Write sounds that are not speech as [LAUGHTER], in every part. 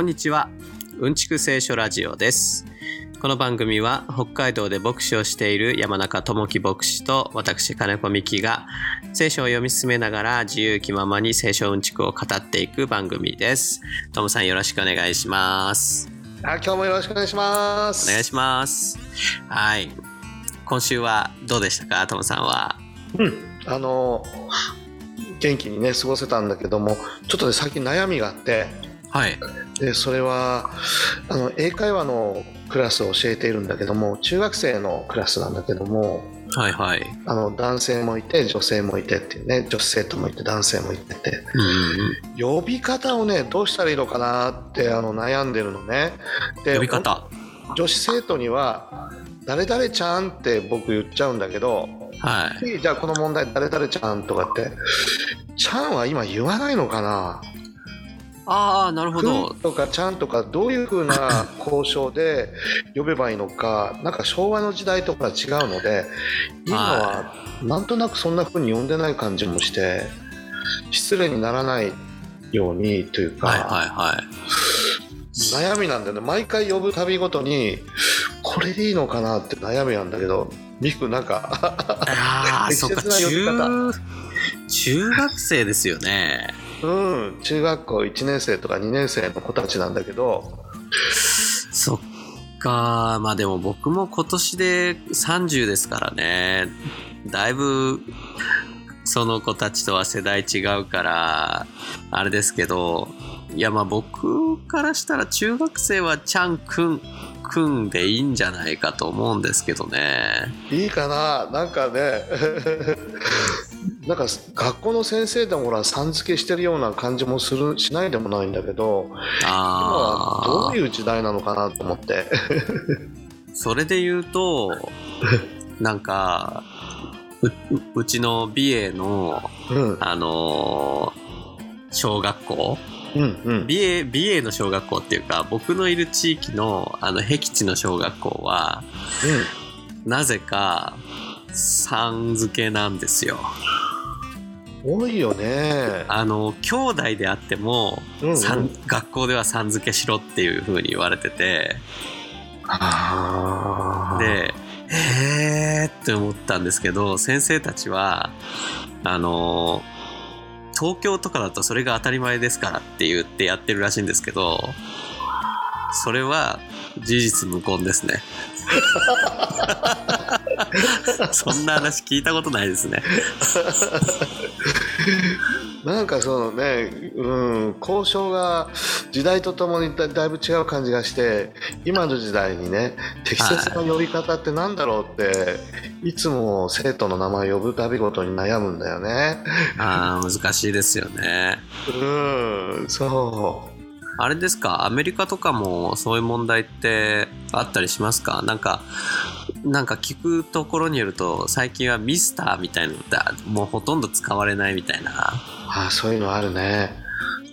こんにちは。うんちく聖書ラジオです。この番組は北海道で牧師をしている山中智樹牧師と私金子美希が聖書を読み進めながら自由気ままに聖書うんちくを語っていく番組です。トムさんよろしくお願いします。あ今日もよろしくお願いします。お願いします。はい。今週はどうでしたか？トムさんは。うん。あの元気にね過ごせたんだけどもちょっとね最近悩みがあってはい。でそれはあの英会話のクラスを教えているんだけども中学生のクラスなんだけどもはいはい。あの男性もいて女性もいてっていうね女子生徒もいて男性もいてて。うんうん呼び方をねどうしたらいいのかなってあの悩んでるのね。で呼び方。女子生徒には「誰々ちゃん」って僕言っちゃうんだけどはい。じゃあこの問題誰々ちゃんとかってちゃんは今言わないのかなああなるほくど。んとかちゃんとかどういう風な [LAUGHS] 交渉で呼べばいいのかなんか昭和の時代とか違うので今はなんとなくそんな風に呼んでない感じもして失礼にならないようにというか、はいはいはい。悩みなんだよね。毎回呼ぶたびごとにこれでいいのかなって悩みなんだけどミクなんかああ、そっか、[LAUGHS] 適切な呼び中、中学生ですよね。うん。中学校1年生とか2年生の子たちなんだけど。そっか、まあでも僕も今年で30ですからね。だいぶ、その子たちとは世代違うから、あれですけど、いやまあ僕からしたら中学生はちゃんくん、くんでいいんじゃないかと思うんですけどね。いいかな？なんかね [LAUGHS] なんか学校の先生でもほらさん付けしてるような感じもするしないでもないんだけど今はど。ういう時代なのかなと思って [LAUGHS] [LAUGHS] それで言うと、なんか、ううちの美瑛の、うんあのー小学校うんうん。美瑛、美瑛の小学校っていうか、僕のいる地域の、あの、僻地の小学校は、なぜか、さん付けなんですよ。うん多いよね。あの、兄弟であっても、うんうん。さん学校ではさん付けしろっていう風に言われてて、で、へーって思ったんですけど、先生たちは、あの、東京とかだとそれが当たり前ですからって言ってやってるらしいんですけど、それは事実無根ですね。[LAUGHS] そんな話聞いたことないですね。なんかそのね、うん、交渉が時代とともにだだいぶ違う感じがして今の時代にね適切な呼び方ってなんだろうって、い、つも生徒の名前呼ぶたびごとに悩むんだよね。ああ、難しいですよね。うんそあれですか、アメリカとかもそういう問題ってあったりしますか？なんか、なんか聞くところによると、最近はミスターみたいなのってもうほとんど使われないみたいな。うあそういうのあるね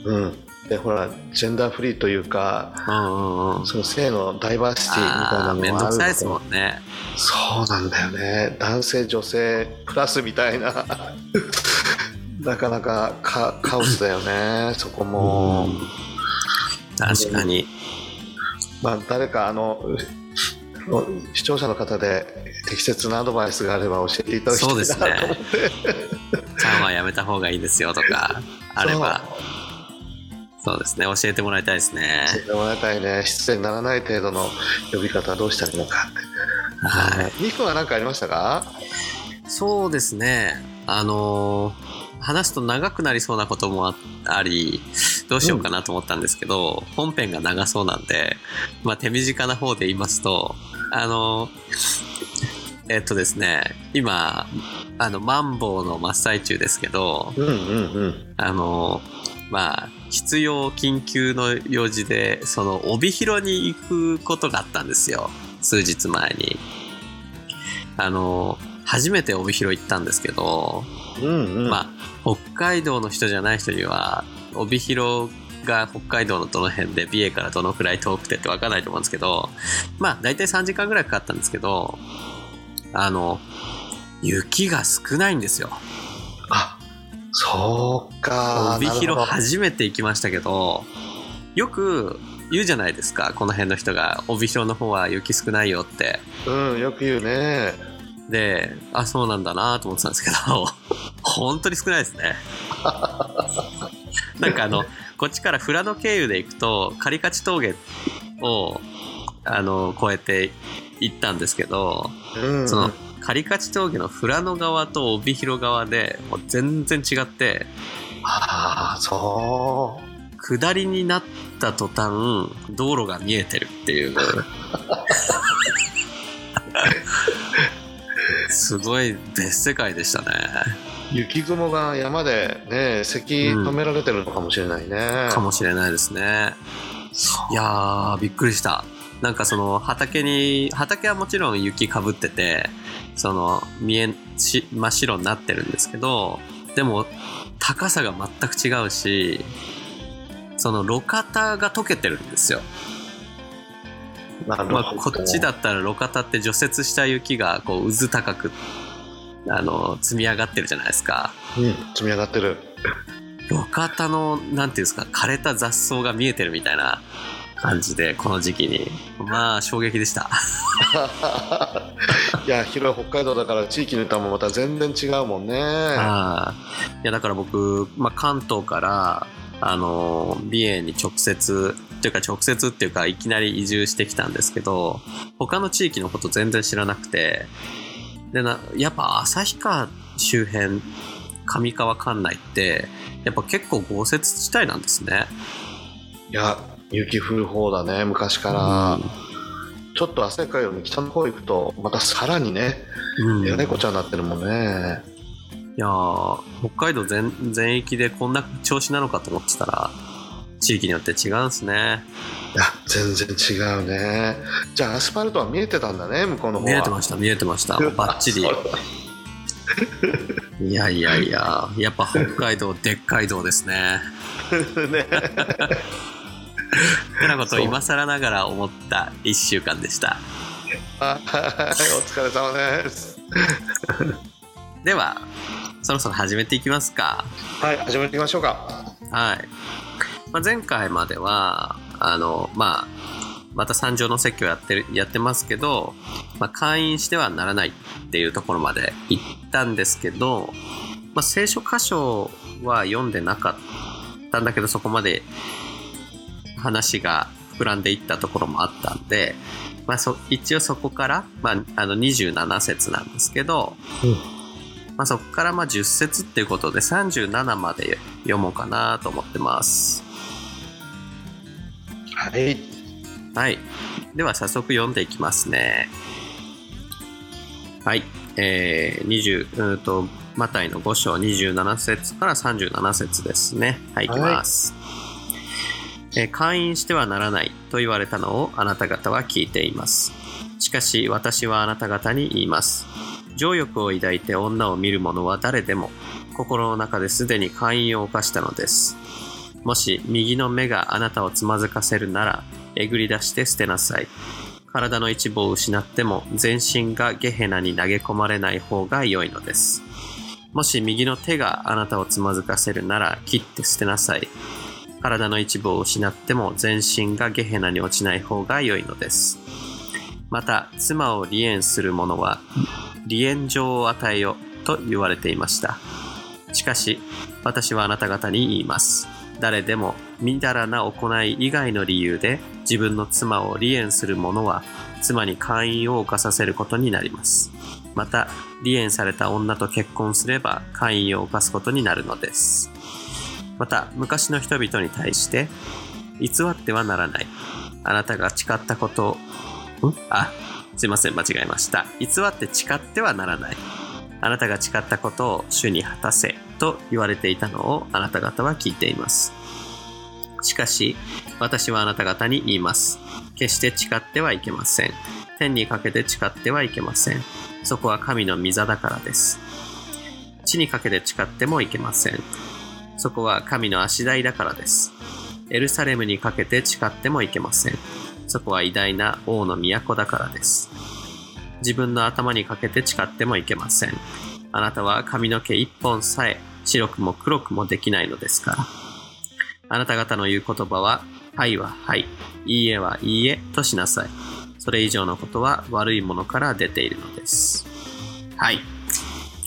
うんでほらジェンダーフリーというかうんうんうん。その性のダイバーシティみたいああ、なのめんどくさいですもあるんだけどもんね。そうなんだよね男性女性プラスみたいな [LAUGHS] なかなかカカオスだよねそこも、確かに。まあ誰かあの視聴者の方で適切なアドバイスがあれば教えていただきたいなと思って。ちゃんはやめた方がいいですよとか、[LAUGHS] あれば、そう。ですね、教えてもらいたいですね。教えてもらいたいね。失礼にならない程度の呼び方はどうしたらいいのか。はい。ミクは何かありましたか？そうですね。あのー話すと長くなりそうなこともああり、どうしようかなと思ったんですけど、本編が長そうなんで、まあ手短な方で言いますと、あのーえっとですね、今、あの、マンボウの真っ最中ですけど、うんうんうんあのーまあ、必要緊急の用事で、その、帯広に行くことがあったんですよ。数日前に。あのー初めて帯広行ったんですけど、うんうんまあ、北海道の人じゃない人には、帯広が北海道のどの辺で、美瑛からどのくらい遠くてって分かんないと思うんですけど、まあ、大体3時間ぐらいかかったんですけど、あの、雪が少ないんですよ。あそうか。帯広初めて行きましたけど、よく言うじゃないですかこの辺の人が帯広の方は雪少ないよって。うんよく言うね。であそうなんだなと思ってたんですけど [LAUGHS] 本当に少ないですね。[LAUGHS] なんかあのこっちから富良野経由で行くとカカチ峠をあの越えて行ったんですけど、うんそのカカチ峠の富良野側と帯広側でもう全然違ってああそ下りになった途端道路が見えてるっていう。[LAUGHS] すごい別世界でしたね。う雪雲が山でねせき止められてるのかもしれないね、かもしれないですね。いやーびっくりした。なんかその畑に畑はもちろん雪かぶっててその見えし真っ白になってるんですけどでも高さが全く違うしその路肩が溶けてるんですよ。なるほど。まあ、こっちだったら路肩って除雪した雪がこう渦高くあの積み上がってるじゃないですか。うん積み上がってる。路肩のなんていうんですか枯れた雑草が見えてるみたいな感じでこの時期に。まあ衝撃でした。[LAUGHS] いや広い北海道だから地域によってはもまた全然違うもんね。ああいやだから僕、まあ、関東からあの美瑛に直接っていうか直接っていうかいきなり移住してきたんですけど他の地域のこと全然知らなくてでなやっぱ旭川周辺上川管内ってやっぱ結構豪雪地帯なんですね。いや雪降る方だね昔から、ちょっと旭川よりも北の方行くとまたさらにねうん。えらいこちゃになってるもんね。いやー北海道全全域でこんな調子なのかと思ってたら地域によって違うんですね。いや全然違うねじゃあアスファルトは見えてたんだね向こうの方は見えてました見えてました [LAUGHS] バッチリ。いやいやいや、やっぱ北海道、でっかい道ですね。[LAUGHS] ねっ [LAUGHS] てなことを今更ながら思った1週間でした。はいお疲れ様ですでは、そろそろ始めていきますか。はい始めていきましょうかはい。まあ、前回までは、あの、まあ、また三条の説教やってる、やってますけど、まあ、会員してはならないっていうところまで行ったんですけど、まあ、聖書箇所は読んでなかったんだけど、そこまで話が膨らんでいったところもあったんで、まあ、そ一応そこから、まあ、あの27節なんですけど、まあ、そこからまあ10節っていうことで37まで読もうかなと思ってます。はいはい。では早速読んでいきますね。はい。えー、20、うーんと、マタイの5章27節から37節ですね。はい、いきます。えー会員してはならないと言われたのをあなた方は聞いています。しかし私はあなた方に言います。情欲を抱いて女を見る者は誰でも心の中ですでに会員を犯したのです。もし右の目があなたをつまずかせるならえぐり出して捨てなさい。体の一部を失っても全身がゲヘナに投げ込まれない方が良いのです。もし右の手があなたをつまずかせるなら切って捨てなさい。体の一部を失っても全身がゲヘナに落ちない方が良いのです。また、妻を離縁する者は離縁状を与えよと言われていました。しかし、私はあなた方に言います。誰でもみだらな行い以外の理由で自分の妻を離縁する者は妻に会員を犯させることになります。また、離縁された女と結婚すれば会員を犯すことになるのです。また、昔の人々に対して、偽ってはならない。あなたが誓ったことを、ん？あ、すいません、間違えました。偽って誓ってはならない。あなたが誓ったことを主に果たせと言われていたのをあなた方は聞いています。しかし、私はあなた方に言います。決して誓ってはいけません。天にかけて誓ってはいけません。そこは神の御座だからです。地にかけて誓ってもいけません。そこは神の足台だからです。エルサレムにかけて誓ってもいけません。そこは偉大な王の都だからです。自分の頭にかけて誓ってもいけません。あなたは髪の毛一本さえ白くも黒くもできないのですから。あなた方の言う言葉ははいははい、いいえはいいえとしなさい。それ以上のことは悪いものから出ているのです。はい。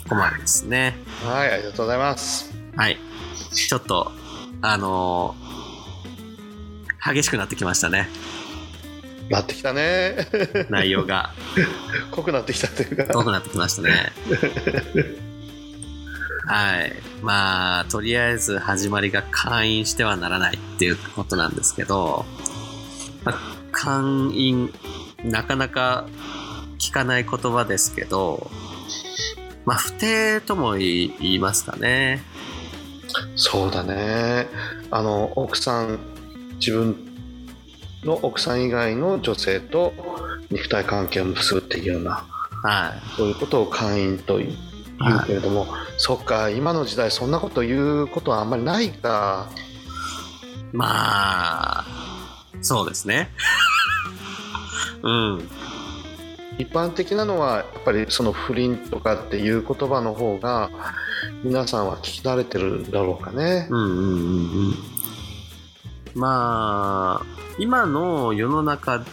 ここまでですね。はい、ありがとうございます。はい。ちょっと、あのー激しくなってきましたね。なってきたね。内容が。[LAUGHS] 濃くなってきたというか。遠くなってきましたね。はい。まあ、とりあえず始まりが会員してはならないっていうことなんですけど、まあ、会員、なかなか聞かない言葉ですけど、まあ、不定とも言いますかね。そうだね。あの、奥さん、自分の奥さん以外の女性と肉体関係を結ぶっていうような、はい。そういうことを会員と言うけれども、そっか、今の時代そんなこと言うことはあんまりないか。まあ、そうですね。[LAUGHS] うん。一般的なのはやっぱりその不倫とかっていう言葉の方が皆さんは聞き慣れてるだろうかね。うんうんうんうん。まあ、今の世の中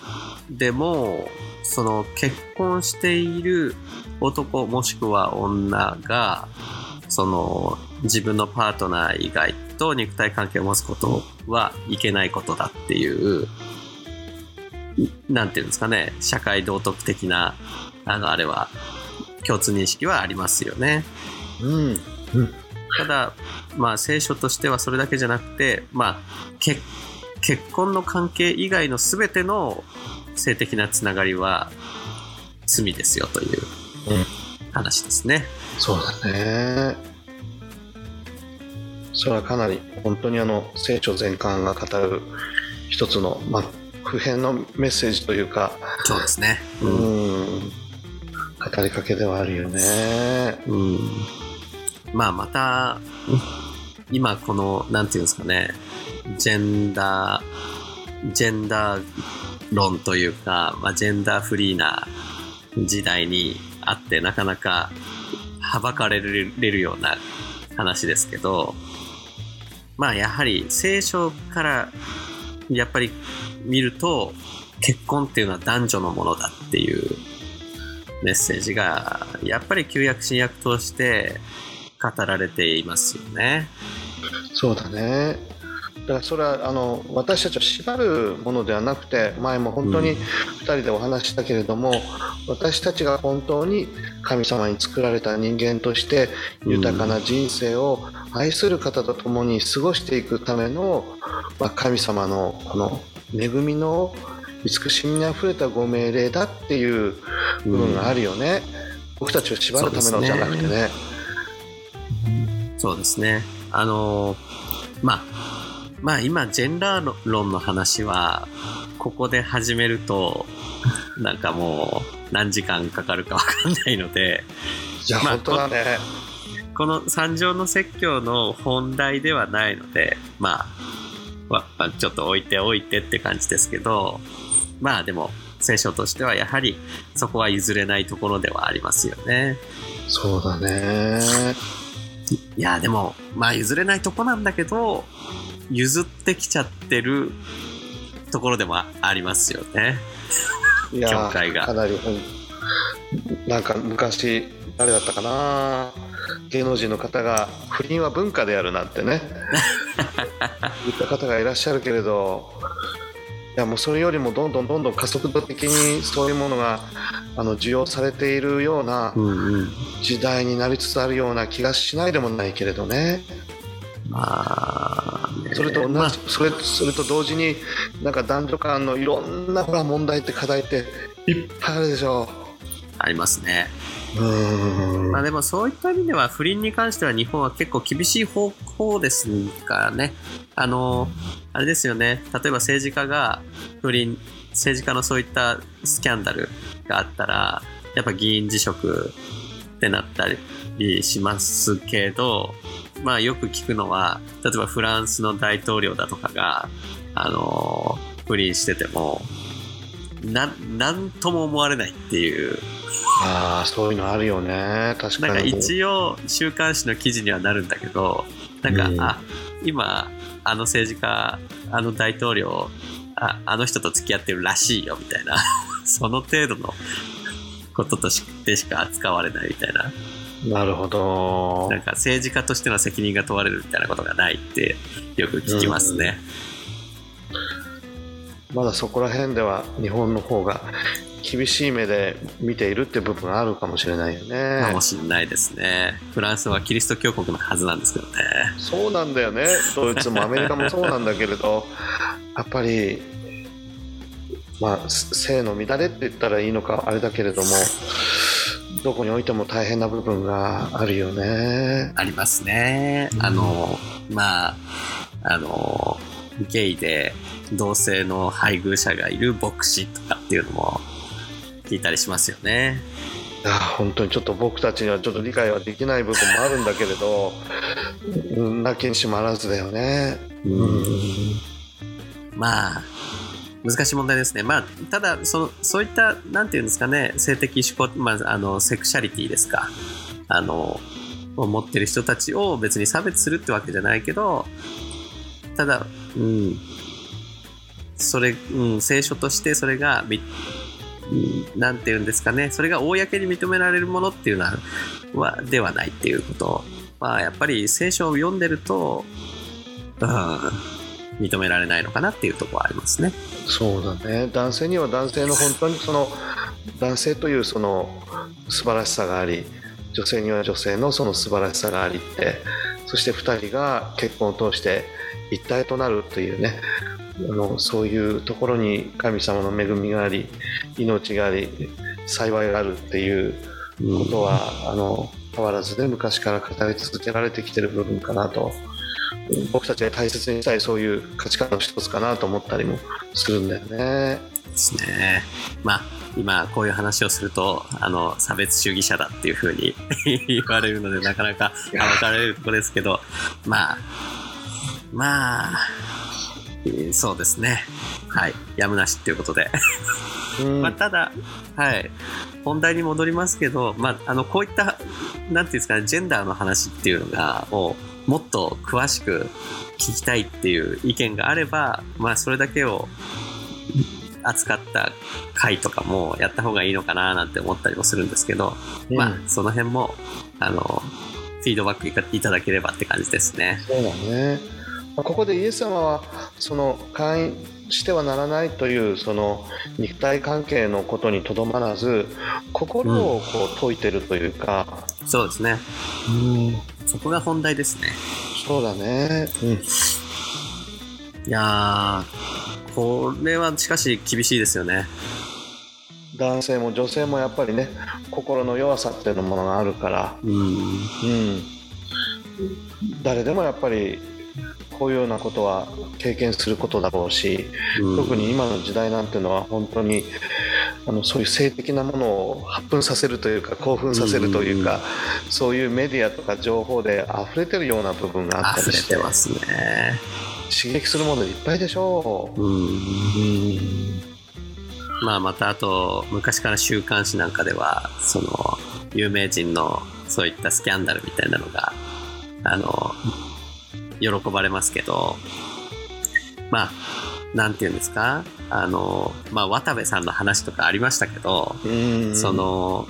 でも、その結婚している男もしくは女が、その自分のパートナー以外と肉体関係を持つことはいけないことだっていう、なんていうんですかね、社会道徳的な、あの、あれは、共通認識はありますよね。うん。ただ、まあ、聖書としてはそれだけじゃなくて、まあ、結結婚の関係以外の全ての性的なつながりは罪ですよといううん話ですね。そうだね。それはかなり本当にあの聖書全巻が語る一つの、まあ、普遍のメッセージというか、そうですね。ううんん、語りかけではあるよね。うんまあ、また、今この、なんていうんですかね、ジェンダー、ジェンダー論というか、まあ、ジェンダーフリーな時代にあって、なかなかはばかれるような話ですけど、まあ、やはり聖書からやっぱり見ると、結婚っていうのは男女のものだっていうメッセージが、やっぱり旧約新約通して語られていますよね。そうだね。だからそれはあの私たちを縛るものではなくて前も本当にうん。2人でお話ししたけれども、私たちが本当に神様に作られた人間として豊かな人生を愛する方と共に過ごしていくための、まあ、神様のこの恵みの慈しみにあふれたご命令だっていう部分があるよね、僕たちを縛るためのじゃなくてねそうですね。あのーまあ、まあ今、ジェンダー論の話は、ここで始めると、[LAUGHS] なんかもう何時間かかるかわかんないので、いや、まあ本当だねこの三条の説教の本題ではないので、まあ、まあ、ちょっと置いておいてって感じですけど、まあでも、聖書としてはやはりそこは譲れないところではありますよね。そうだねいや、でも、まあ譲れないとこなんだけど、譲ってきちゃってるところでもありますよね。いや教会が。かなりなんか昔誰だったかな？芸能人の方が不倫は文化であるなんてね。[LAUGHS] 言った方がいらっしゃるけれどいやもうそれよりもどんどんどんどん加速度的にそういうものがあの需要されているような。時代になりつつあるような気がしないでもないけれどねまあ、ね、それと同じ、まあそれそれと同時になんか男女間のいろんなほら問題って課題っていっぱいあるでしょありますね。まあでもそういった意味では不倫に関しては日本は結構厳しい方向ですからね。あの、あれですよね。例えば政治家が不倫、政治家のそういったスキャンダルがあったら、やっぱ議員辞職ってなったりしますけど、まあよく聞くのは、例えばフランスの大統領だとかが、あの、不倫してても、なん、なんとも思われないっていうああそういうのあるよね。確かに。なんか一応週刊誌の記事にはなるんだけどなんか、うん。あ今あの政治家あの大統領ああの人と付き合ってるらしいよみたいな。[LAUGHS] その程度のこととしてしか扱われないみたいな。なるほど。なんか政治家としての責任が問われるみたいなことがないってよく聞きますね、まだそこら辺では日本の方が厳しい目で見ているって部分があるかもしれないよね。かもしれないですね。フランスはキリスト教国のはずなんですけどね。そうなんだよね。ドイツもアメリカもそうなんだけれど、[LAUGHS] やっぱり、まあ、性の乱れって言ったらいいのかあれだけれども、どこにおいても大変な部分があるよね。ありますね。あの、まあ、あの、ゲイで同性の配偶者がいる牧師とかっていうのも聞いたりしますよね。いや本当にちょっと僕たちにはちょっと理解はできない部分もあるんだけれど、なきにしもあらずだよね。うんまあ難しい問題ですね。まあ、ただその、そういった、なんていうんですかね、性的思考、まあ、あの、セクシャリティですか。あの、を持ってる人たちを別に差別するってわけじゃないけど、ただ、うん、それ、うん、聖書としてそれが、なんていうんですかね、それが公に認められるものっていうのは、ではないっていうことまあ、やっぱり聖書を読んでると、うん、認められないのかなっていうところはありますね。そうだね。男性には男性の本当にその、男性というその素晴らしさがあり、女性には女性のその素晴らしさがありって、そして2人が結婚を通して一体となるというね、あのそういうところに神様の恵みがあり命があり幸いがあるっていうことは、うん、あの変わらずね昔から語り続けられてきてる部分かなと僕たちが大切にしたいそういう価値観の一つかなと思ったりもするんだよね。ですね。まあ今こういう話をするとあの差別主義者だっていうふうに [LAUGHS] 言われるのでなかなか暴かれるところですけどまあまあそうですね。はい。やむなしっていうことで。まあ、ただ、はい。本題に戻りますけど、まあ、あの、こういった、なんていうんですかね、ジェンダーの話っていうのが、をもっと詳しく聞きたいっていう意見があれば、まあ、それだけを扱った回とかもやった方がいいのかななんて思ったりもするんですけど、うん、まあ、その辺も、あの、フィードバックいただければって感じですね。そうだね。ここでイエス様はその会員してはならないというその肉体関係のことにとどまらず心をこう解いてるというか、うん、そうですね。うん。そこが本題ですね。そうだね。うん。いやこれはしかし厳しいですよね。男性も女性もやっぱりね心の弱さっていうものがあるから。うん、うん、誰でもやっぱりこういうようなことは経験することだろうし、うん、特に今の時代なんていうのは本当にあのそういう性的なものを発奮させるというか興奮させるというか、うん、そういうメディアとか情報で溢れてるような部分があったりしてますね。刺激するものいっぱいでしょう、うん、まあまたあと昔から週刊誌なんかではその有名人のそういったスキャンダルみたいなのがあの喜ばれますけど、まあ、なんて言うんですか？あの、まあ、渡部さんの話とかありましたけど、その、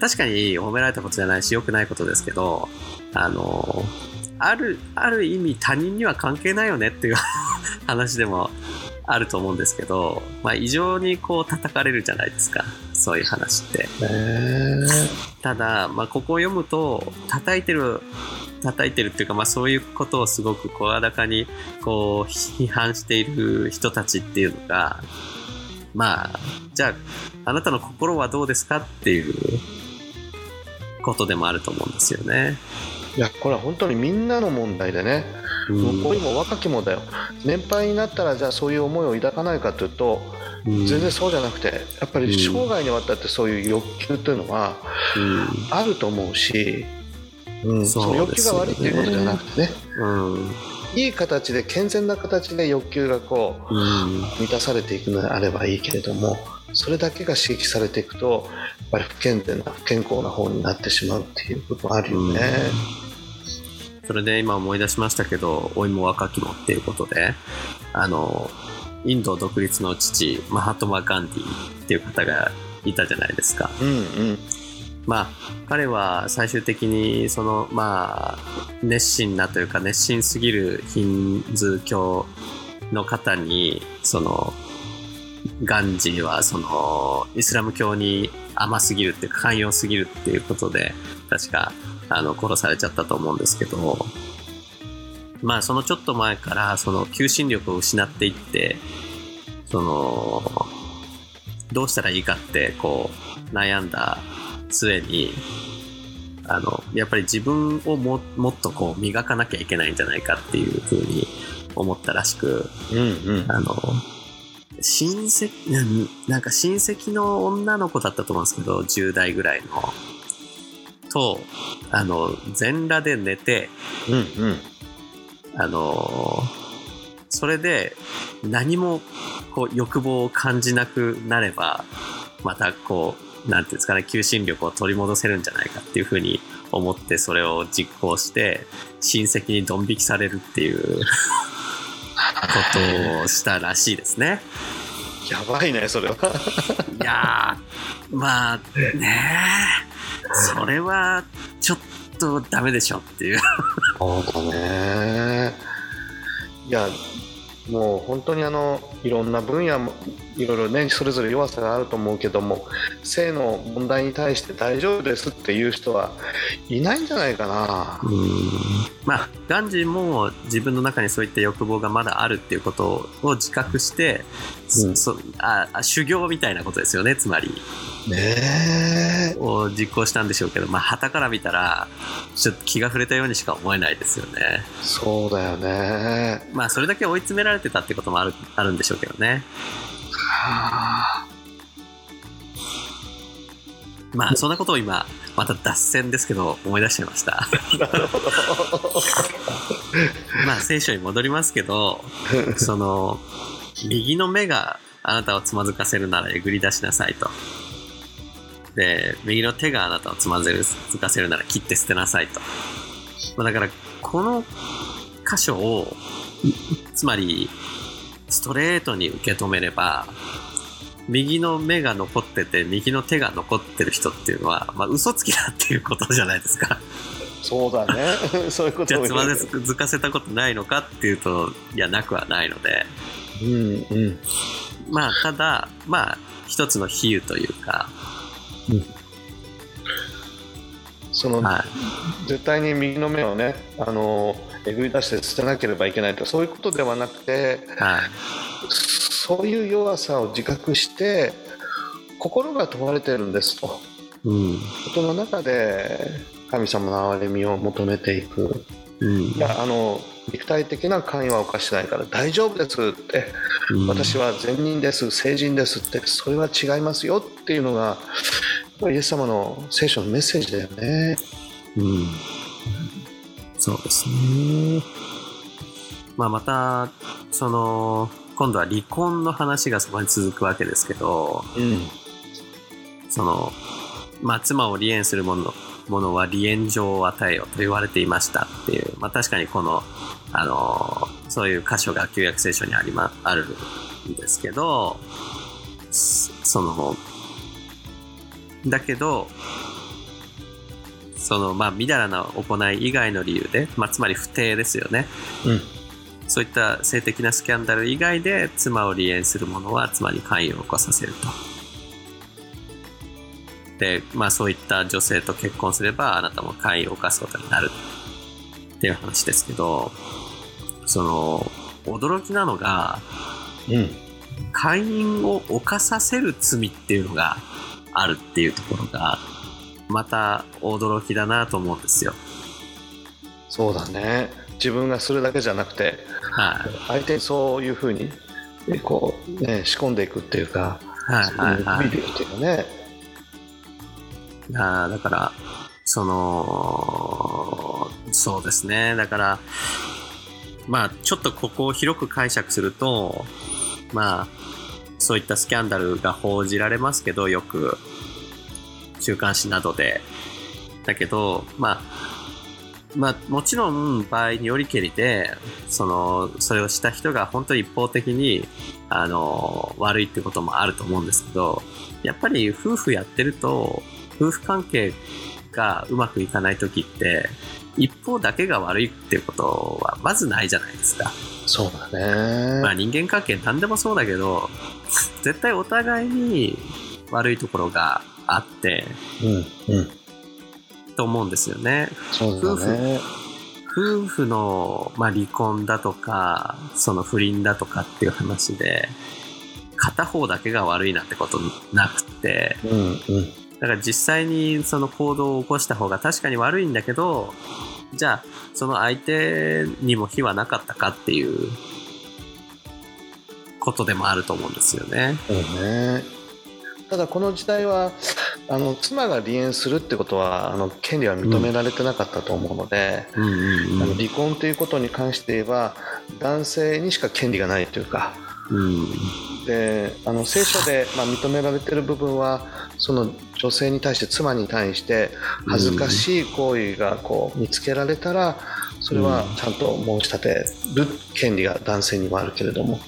確かに褒められたことじゃないし、良くないことですけど、あの、ある、ある意味他人には関係ないよねっていう [LAUGHS] 話でもあると思うんですけど、まあ、異常にこう叩かれるじゃないですか。そういう話って。ただ、まあ、ここを読むと、叩いてる叩いてるっていうか、まあ、そういうことをすごく声高にこう批判している人たちっていうのがまあじゃああなたの心はどうですかっていうことでもあると思うんですよね。いやこれは本当にみんなの問題でね、うん、向こうにも若きもだよ。年配になったらじゃあそういう思いを抱かないかというと、うん、全然そうじゃなくてやっぱり生涯にわたってそういう欲求というのはあると思うし、うん、その欲求が悪いっていうことじゃなくてね、うん、いい形で健全な形で欲求がこう、うん、満たされていくのであればいいけれどもそれだけが刺激されていくとやっぱり不健全な不健康な方になってしまうっていうこともあるよね。それで今思い出しましたけど、老いも若きもっていうことで、あの、インド独立の父、マハトマ・ガンディっていう方がいたじゃないですか。うんうんまあ、彼は最終的にその、まあ、熱心なというか熱心すぎるヒンズー教の方に、その、ガンジーはその、イスラム教に甘すぎるっていうか、寛容すぎるっていうことで、確か、あの、殺されちゃったと思うんですけど、まあ、そのちょっと前から、その、求心力を失っていって、その、どうしたらいいかって、こう、悩んだ末に、あの、やっぱり自分をももっとこう磨かなきゃいけないんじゃないかっていうふうに思ったらしく、うんうんあの、親戚、なんなんか親戚の女の子だったと思うんですけど、10代ぐらいの。と、あの、全裸で寝て、うんうんあのそれで何もこう欲望を感じなくなれば、またこう、なんていうんですかね、求心力を取り戻せるんじゃないかっていうふうに思ってそれを実行して、親戚にドン引きされるっていう [LAUGHS] ことをしたらしいですね。やばいねそれはいやー、まあねそれはちょっとダメでしょっていう。そうだねいやもう本当にあのいろんな分野もいろいろねそれぞれ弱さがあると思うけども性の問題に対して大丈夫ですっていう人はいないんじゃないかなうんまあ、ガンジーも自分の中にそういった欲望がまだあるっていうことを自覚して、うんそああ修行みたいなことですよね、つまり。ねえを実行したんでしょうけど、まあ、旗から見たら、ちょっと気が触れたようにしか思えないですよね。そうだよねまあ、それだけ追い詰められてたってこともあるあるんでしょうけどね。はあまあ、そんなことを今、また脱線ですけど、思い出しちゃいました。まあ、聖書に戻りますけど、その、右の目があなたをつまずかせるならえぐり出しなさいと。で、右の手があなたをつまずかせるなら切って捨てなさいと。まあ、だから、この箇所を、つまり、ストレートに受け止めれば、右の目が残ってて、右の手が残ってる人っていうのは、まあ、嘘つきだっていうことじゃないですか。そうだね。[LAUGHS] そういうことじゃあ、つまねずかせたことないのかっていうと、いや、なくはないので、うんうん。まあ、ただ、まあ、一つの比喩というか、その、は絶対に右の目をねあのえぐり出して捨てなければいけないと。そういうことではなくてい、はい、そういう弱さを自覚して心が問われてるんですと。うん、ことの中で神様の憐れみを求めていく。うん、いやあの肉体的な関与は犯してないから大丈夫ですって。うん。私は善人です聖人ですって。それは違いますよっていうのがイエス様の聖書のメッセージだよね。うん、そうですね。まあ、また、その、今度は離婚の話がそこに続くわけですけど、うんその、まあ、妻を離縁する者ものは離縁状を与えよと言われていましたっていう、まあ、確かにこの、あの、そういう箇所が旧約聖書にありま、あるんですけど、そその、だけど、その、まあ、みだらな行い以外の理由で、まあ、つまり不貞ですよね。うんそういった性的なスキャンダル以外で妻を離縁する者は妻に関与を起こさせると。で、まあそういった女性と結婚すればあなたも関与を犯すことになるっていう話ですけど、その、驚きなのが、うん会員を犯させる罪っていうのがあるっていうところが、また驚きだなと思うんですよ。そうだね自分がするだけじゃなくてはい。相手にそういうふうにえこう、ね、仕込んでいくっていうか、はいはいはい。見っていうかねいやーだから、その、そうですね。だから、まあ、ちょっとここを広く解釈すると、まあ、そういったスキャンダルが報じられますけど、よく、週刊誌などで。だけど、まあ、まあ、もちろん場合によりけりでそのそれをした人が本当に一方的にあの悪いってこともあると思うんですけどやっぱり夫婦やってると夫婦関係がうまくいかない時って一方だけが悪いっていうことはまずないじゃないですか。そうだね。まあ人間関係何でもそうだけど絶対お互いに悪いところがあってうん、うん。と思うんですよね。そうだね。夫婦の、まあ、離婚だとかその不倫だとかっていう話で片方だけが悪いなんてことなくてうん、うん。だから実際にその行動を起こした方が確かに悪いんだけどじゃあその相手にも非はなかったかっていうことでもあると思うんですよね。そうね。ただこの時代はあの妻が離縁するってことはあの権利は認められてなかったと思うので、うんうんあの離婚ということに関して言えば男性にしか権利がないというか。うん。であの聖書で、まあ、認められてる部分はその女性に対して妻に対して恥ずかしい行為がこう見つけられたらそれはちゃんと申し立てる権利が男性にはあるけれども。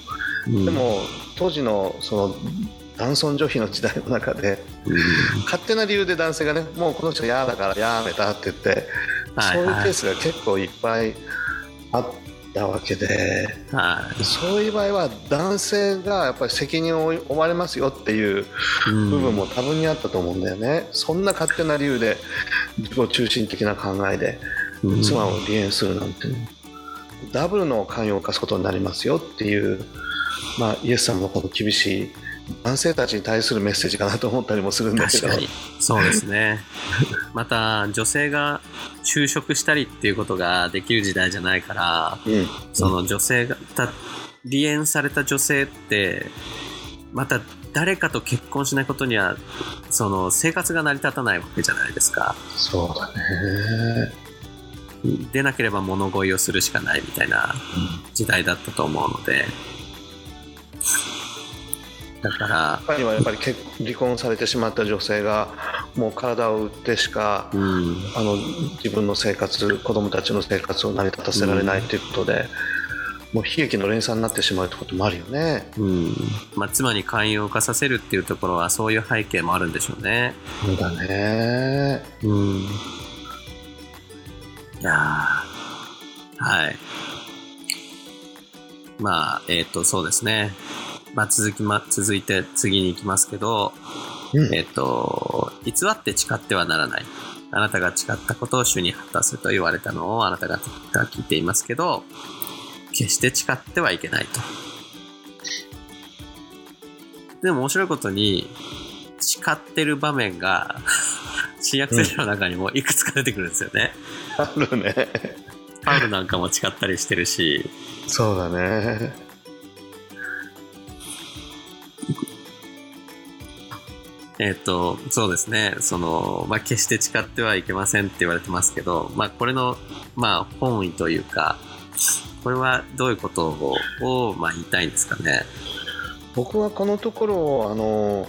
うん。でも当時のその男尊女卑の時代の中でうん。勝手な理由で男性がねもうこの人嫌だからやめたって言ってはいそういうはいケースが結構いっぱいあったわけで。はい。そういう場合は男性がやっぱり責任を負われますよっていううん部分も多分にあったと思うんだよね、そんな勝手な理由で自己中心的な考えでうん。妻を離縁するなんて、ダブルの関与を犯すことになりますよっていう、まあ、イエス様のこの厳しい男性たちに対するメッセージかなと思ったりもするんだけど。確かに。そうですね。[LAUGHS] また女性が就職したりっていうことができる時代じゃないからうん、その女性がた離縁された女性ってまた誰かと結婚しないことにはその生活が成り立たないわけじゃないですか。そうだね、でなければ物乞いをするしかないみたいな時代だったと思うのでだから他にはやっぱり結離婚されてしまった女性がもう体を売ってしかうんあの自分の生活子供たちの生活を成り立たせられないということで、もう悲劇の連鎖になってしまうってこともあるよね。うんまあ、妻に寛容化させるっていうところはそういう背景もあるんでしょうね。そうだね。うん。いやーはい。まあ、えっ、と、そうですね。まあ、続きま、続いて次に行きますけど、うんえっ、と、偽って誓ってはならない。あなたが誓ったことを主に果たすと言われたのをあなたが聞いていますけど、決して誓ってはいけないと。でも面白いことに、誓ってる場面が、新約聖書の中にもいくつか出てくるんですよね。あるね。パウルなんかも誓ったりしてるし、そうだね。えっ、と、そうですね、その、まあ、決して誓ってはいけませんって言われてますけど、まあ、これの、まあ、本意というか、これはどういうことを、をまあ、言いたいんですかね。僕はこのところをあの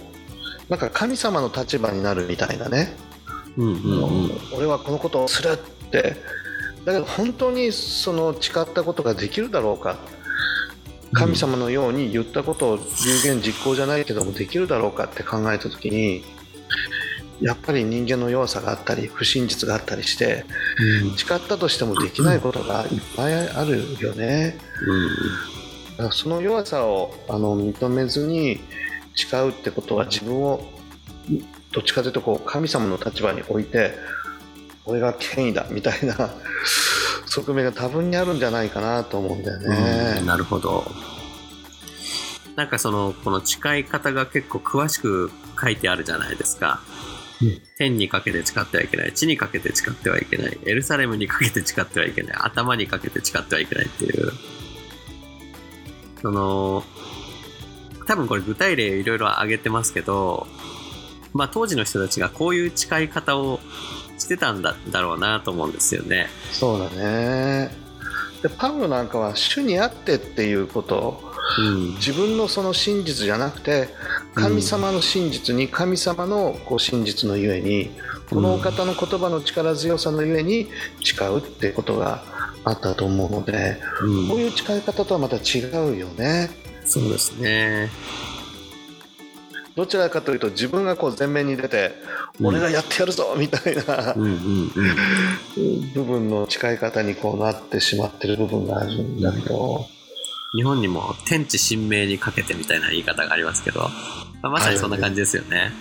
なんか神様の立場になるみたいなね、うんうんうん。俺はこのことをするってだけど本当にその誓ったことができるだろうか神様のように言ったことを有言実行じゃないけどもできるだろうかって考えた時にやっぱり人間の弱さがあったり不真実があったりして誓ったとしてもできないことがいっぱいあるよね。うん。だからその弱さをあの認めずに誓うってことは自分をどっちかというとこう神様の立場に置いて俺が権威だみたいな側面が多分にあるんじゃないかなと思うんだようんね。なるほど。なんかその、この誓い方が結構詳しく書いてあるじゃないですか。うん天にかけて誓ってはいけない。地にかけて誓ってはいけない。エルサレムにかけて誓ってはいけない。頭にかけて誓ってはいけないっていう。その、多分これ具体例いろいろ挙げてますけど、まあ当時の人たちがこういう誓い方をしてたんだだろうなと思うんですよね。そうだねでパウロなんかは主にあってっていうことうん。自分のその真実じゃなくて神様の真実に神様のこう真実のゆえにこのお方の言葉の力強さのゆえに誓うってことがあったと思うので、うんこういう誓い方とはまた違うよね。そうですね。どちらかというと自分がこう前面に出て、うん俺がやってやるぞみたいな。部分の誓い方にこうなってしまってる部分があるんだけど、日本にも天地神明にかけてみたいな言い方がありますけど、まさにそんな感じですよね。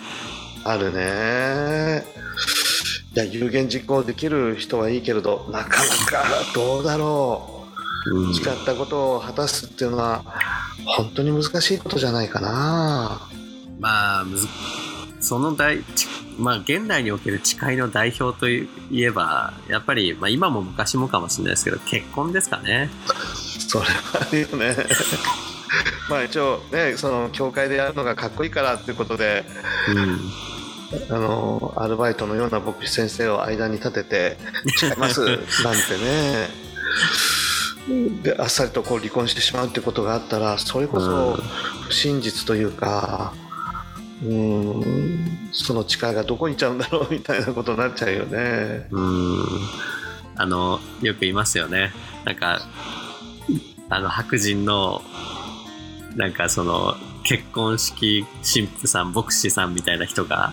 あるね。いや有言実行できる人はいいけれどなかなかどうだろうんう誓ったことを果たすっていうのは本当に難しいことじゃないかなまあ、むずその大、ちまあ、現代における誓いの代表といえば、やっぱり、まあ、今も昔もかもしれないですけど、結婚ですかね。それはあるよね [LAUGHS] まあ一応ねその教会でやるのがかっこいいからっていうことでうん。あのアルバイトのような牧師先生を間に立てて誓います [LAUGHS] なんてねであっさりとこう離婚してしまうってことがあったらそれこそ不真実というかうんその誓いがどこに行っちゃうんだろうみたいなことになっちゃうよね。うん。あの、よく言いますよね。なんか、あの、白人の、なんかその、結婚式神父さん、牧師さんみたいな人が、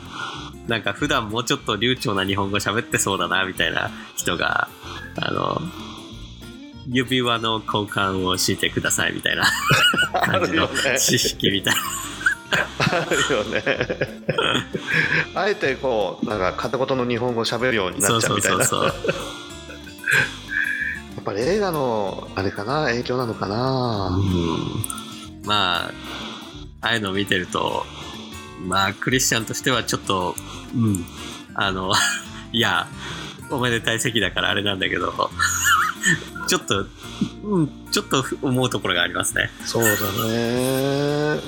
なんか普段もうちょっと流暢な日本語喋ってそうだな、みたいな人が、あの、指輪の交換をしてくださいみたいなあ感じの。知識みたいな。あるよね。あえてこうなんか片言の日本語を喋るようになそうっちゃうみたいな。そうそうそう。やっぱり映画のあれかな？影響なのかな？うんまあ、ああいうのを見てると、まあ、クリスチャンとしてはちょっと、うん、あの、[LAUGHS] いや、おめでたい席だからあれなんだけど、ちょっと、うん、ちょっと思うところがありますね。そうだね。う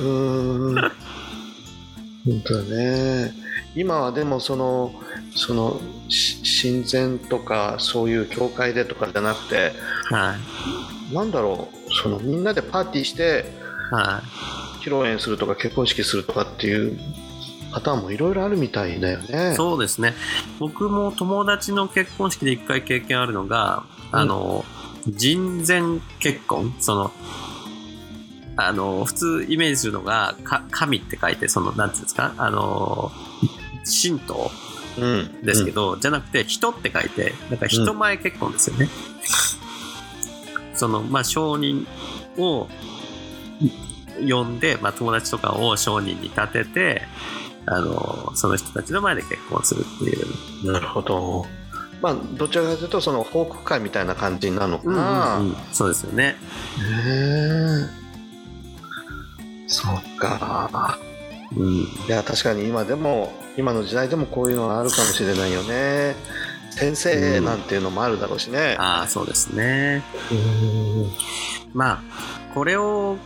ーん。本当だね。今はでもそのそのし親善とかそういう教会でとかじゃなくてはい。なんだろうそのみんなでパーティーしてはい。披露宴するとか結婚式するとかっていうパターンもいろいろあるみたいだよね。そうですね。僕も友達の結婚式で一回経験あるのが、あの、人前結婚？その、あの、普通イメージするのが、か神って書いて、その、なんていうんですか？あの、神道うん、ですけど、じゃなくて、人って書いて、なんか人前結婚ですよね。その、まあ、証人を呼んで、まあ、友達とかを証人に立てて、あの、その人たちの前で結婚するっていう。うんなるほど。まあどちらかというとその報告会みたいな感じになるのかな。うんうんそうですよね。へえ。そうか。うん。いや確かに今でも今の時代でもこういうのがあるかもしれないよね。先生なんていうのもあるだろうしね。ああ、そうですね。うんまあ、これを、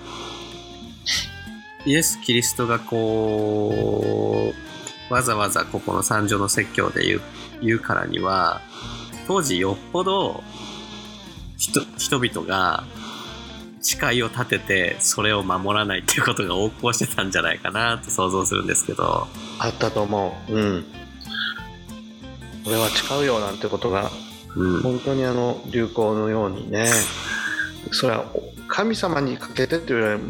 イエス・キリストがこう、わざわざここの三条の説教で言う言うからには、当時よっぽど人人々が誓いを立ててそれを守らないっていうことが横行してたんじゃないかなと想像するんですけど、あったと思う。うん。俺は誓うよなんてことがうん、本当にあの流行のようにね。それは神様にかけてっていうよりは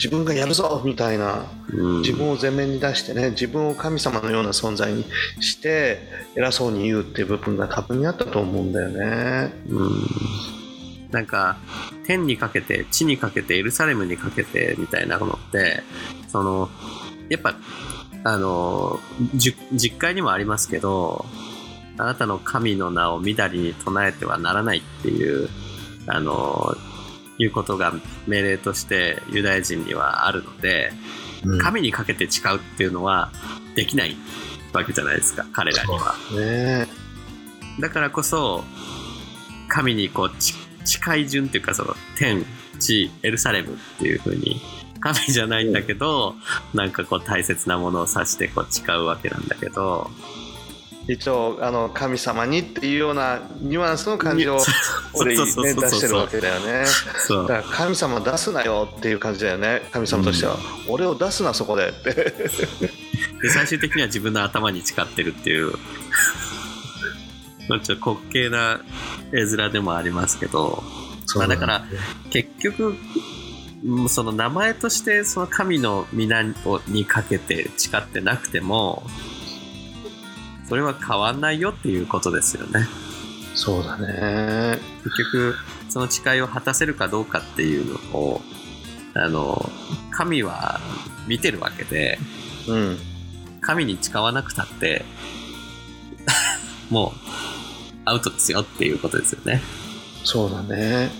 自分がやるぞみたいな。うん。自分を前面に出してね自分を神様のような存在にして偉そうに言うっていう部分が多分にあったと思うんだよね。うん。なんか天にかけて地にかけてエルサレムにかけてみたいなものってそのやっぱあの実会にもありますけどあなたの神の名をみだりに唱えてはならないっていうあのいうことが命令としてユダヤ人にはあるので神にかけて誓うっていうのはできないわけじゃないですか彼らには。ね。だからこそ神にこうち近い順っていうかその天地エルサレムっていう風に神じゃないんだけど、なんかこう大切なものを指してこう誓うわけなんだけど一応あの神様にっていうようなニュアンスの感情をね出してるわけだよね。だから神様出すなよっていう感じだよね神様としては、俺を出すなそこでって。で、最終的には自分の頭に誓ってるっていう、ちょっと滑稽な絵面でもありますけど、まあだから、結局、うんその名前としてその神の皆をにかけて誓ってなくても、それは変わんないよっていうことですよね。そうだね。結局、その誓いを果たせるかどうかっていうのを、あの、神は見てるわけで、うん。神に誓わなくたって、[LAUGHS] もう、アウトですよっていうことですよね。そうだね。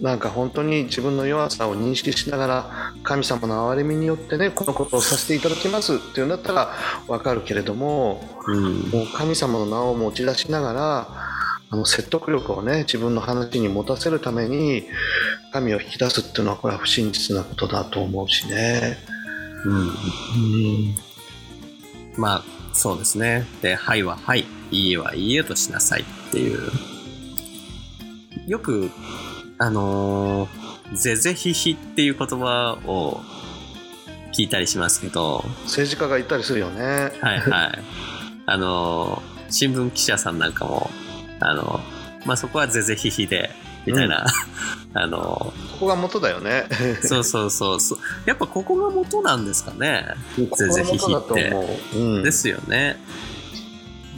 なんか本当に自分の弱さを認識しながら神様の憐れみによってねこのことをさせていただきますっていうんだったらわかるけれどもうん。もう神様の名を持ち出しながらあの説得力をね自分の話に持たせるために神を引き出すっていうのはこれは不真実なことだと思うしね。うん。うんまあ、そうですね。で、はいははい、いいえはいいえとしなさいっていう。よく、あのーぜぜひひっていう言葉を聞いたりしますけど、政治家が言ったりするよね。はいはい。あのー新聞記者さんなんかも、あのまあ、そこはぜぜひひで、みたいな、[LAUGHS] あのここが元だよね。そうそうそうそう。やっぱここが元なんですかね。ここが元だと思う。うん、ですよね。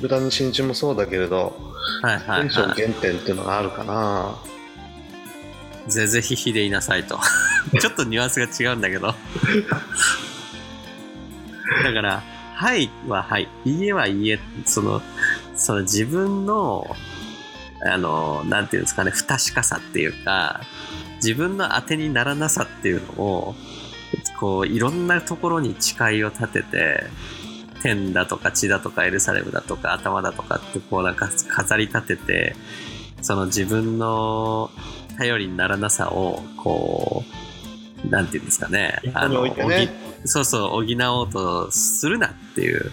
豚に新人もそうだけれど、はいはい、はい。原点っていうのがあるかな。ぜぜひひでいなさいと。[LAUGHS] ちょっとニュアンスが違うんだけど。だから、はいははい、いいえはいいえ、その、その自分の、あの、なんていうんですかね、不確かさっていうか、自分の当てにならなさっていうのを、こう、いろんなところに誓いを立てて、天だとか地だとかエルサレムだとか頭だとかってこうなんか飾り立てて、その自分の頼りにならなさを、こう、なんていうんですかね。ここに置いてね。補そうそう、補おうとするなっていう。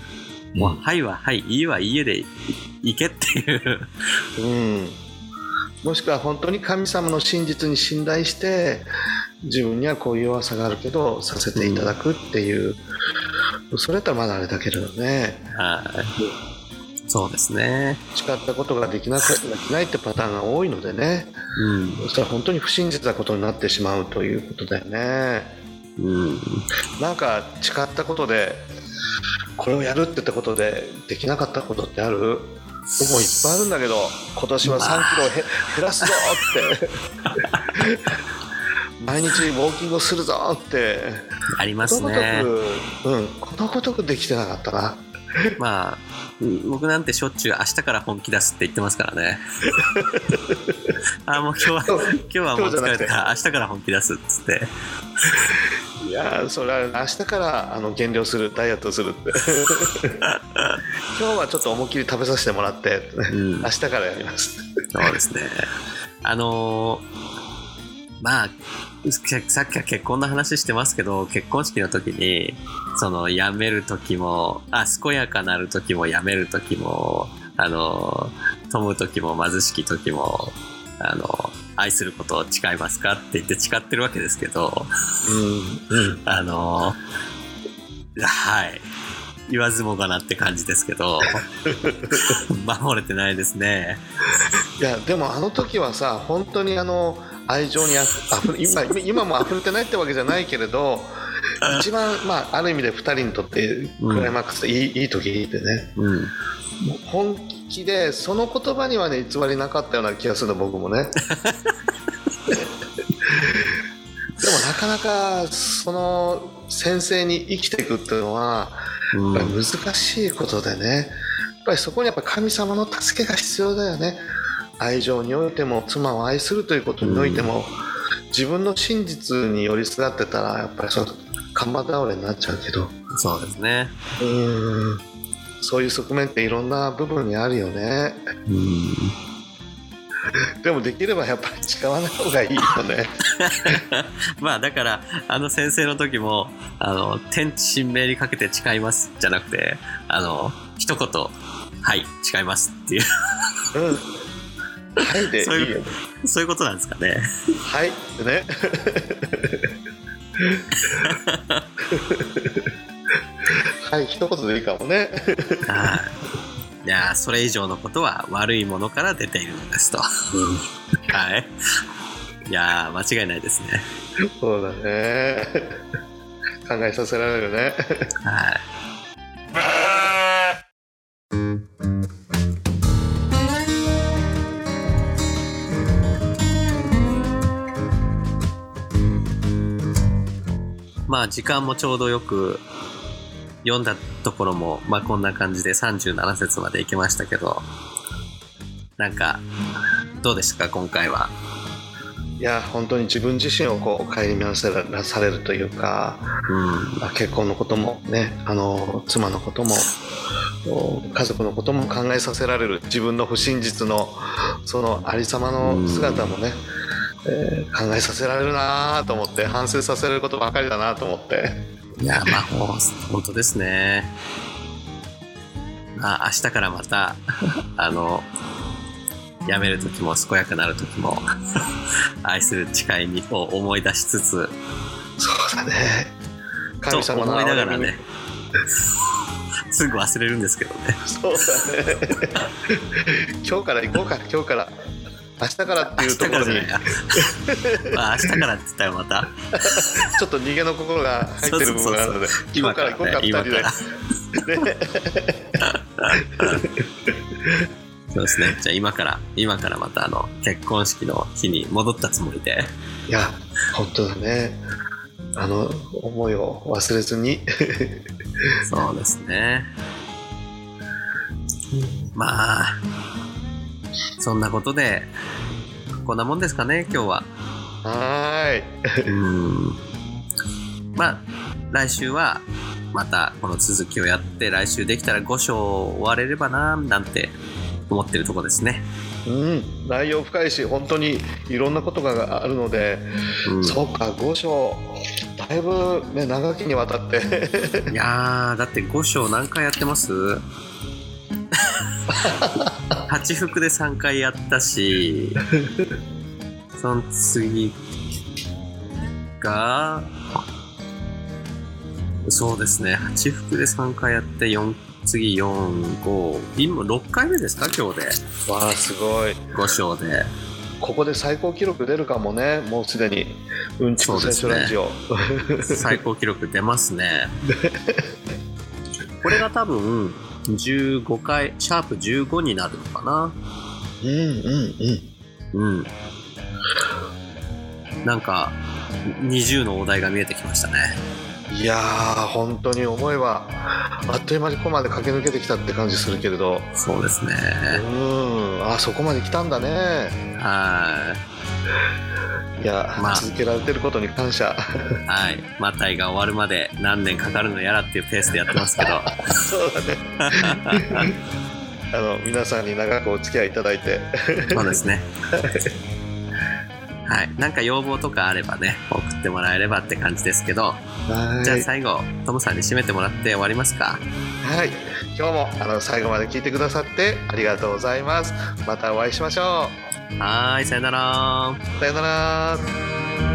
もう、はいははい、いいはいいえでいけっていう。うん。もしくは本当に神様の真実に信頼して、自分にはこういう弱さがあるけど、させていただくっていう。それだったらまだあれだけれどね。はい。そうですね。誓ったことができなくできないってパターンが多いのでね。うん。そしたら本当に不真実なことになってしまうということだよね。うん。なんか誓ったことでこれをやるって言ったことでできなかったことってある？僕もいっぱいあるんだけど今年は3キロへ減らすぞって [LAUGHS] 毎日ウォーキングをするぞってありますね。く、うん、ことごとくできてなかったなまあ、うん僕なんてしょっちゅう明日から本気出すって言ってますからね。あ、もう今日は、今日はもう疲れたから明日から本気出すっつって。いやーそれは明日からあの減量するダイエットするって [LAUGHS] 今日はちょっと思いっきり食べさせてもらってうん明。日からやりますそうですね。あのーまあ、けさっきは結婚の話してますけど、結婚式の時に、その、辞める時も、あ、健やかなる時も、辞める時も、あのー、富む時も、貧しき時も、あの、愛することを誓いますかって言って誓ってるわけですけど、うんうんあのーはい。言わずもがなって感じですけど、[LAUGHS] 守れてないですね。いやでもあの時はさ本当にあの愛情にあふ今今も溢れてないってわけじゃないけれど一番まあある意味で2人にとってクライマックスでいい,、いい時でね。うん。本気でその言葉にはね偽りなかったような気がするの僕もね。[LAUGHS] でもなかなかその先生に生きていくっていうのはうん。やっぱり難しいことでね。やっぱりそこにやっぱ神様の助けが必要だよね愛情においても妻を愛するということにおいても、自分の真実に寄りすがってたらやっぱりその釜倒れになっちゃうけど。そうですね。うーん。そういう側面っていろんな部分にあるよね。うん。でもできればやっぱり誓わない方がいいよね。[LAUGHS] まあだから、あの先生の時も、あの、天地神明にかけて誓いますじゃなくて、あの、一言、はい、誓いますっていう、うんはいでいいそういうよねそういうことなんですかね。はいってね [LAUGHS] はい一言でいいかもねはい。いやーそれ以上のことは悪いものから出ているのですと。はい。いやー間違いないですね。そうだね考えさせられるねはい。まあ時間もちょうどよく読んだところもまあこんな感じで37節までいけましたけどなんかどうでしたか今回は？いや本当に自分自身をこう顧み直されるというか、うん。まあ、結婚のこともねあの妻のこともお家族のことも考えさせられる自分の不真実のそのありさまの姿もね、えー考えさせられるなと思って反省させられることばかりだなと思って。いやまあ本当ですね。まあ明日からまた [LAUGHS] あの辞める時も健やかなる時も [LAUGHS] 愛する誓いにを思い出しつつそうだね。と神様の思いながらねすぐ忘れるんですけどね。そうだね。今日から行こうか今日から明日からっていうところに。[LAUGHS] まあ明日からって言ったらまた。[LAUGHS] ちょっと逃げの心が入ってる部分があるので今から行こうか二人で。今から。ね。[LAUGHS] そうですね。じゃあ今から今からまたあの結婚式の日に戻ったつもりで。いや本当だね。あの思いを忘れずに。そうですね。まあ、そんなことで、こんなもんですかね、今日は。はーいうん。まあ、来週は、またこの続きをやって、来週できたら5章終われればな、なんて思ってるとこですね。うん内容深いし本当にいろんなことがあるので、うん、そうか5章だいぶね長きにわたっていやー、だって5章何回やってます？[LAUGHS] 八福で3回やったし、その次が、そうですね、八福で3回やって、4次4、5、今6回目ですか今日で。わあすごい5章で。ここで最高記録出るかもねもうすでにうんちく聖書ラジオ、最高記録出ますね。[LAUGHS] これが多分、15回、シャープ15になるのかな？うんうんうんうん。なんか、20のお題が見えてきましたね。いやー本当に思えばあっという間にここまで駆け抜けてきたって感じするけれどそうですね。うんあそこまで来たんだねはいや、まあ続けられてることに感謝い。はい。マタイが終わるまで何年かかるのやらっていうペースでやってますけど。そうだね [LAUGHS] あの皆さんに長くお付き合いいただいてそうですね。はい。なんか要望とかあればね、送ってもらえればって感じですけど、はいじゃあ最後、トムさんに締めてもらって終わりますか。はい今日もあの最後まで聞いてくださってありがとうございますまたお会いしましょはい、さよなら。さよなら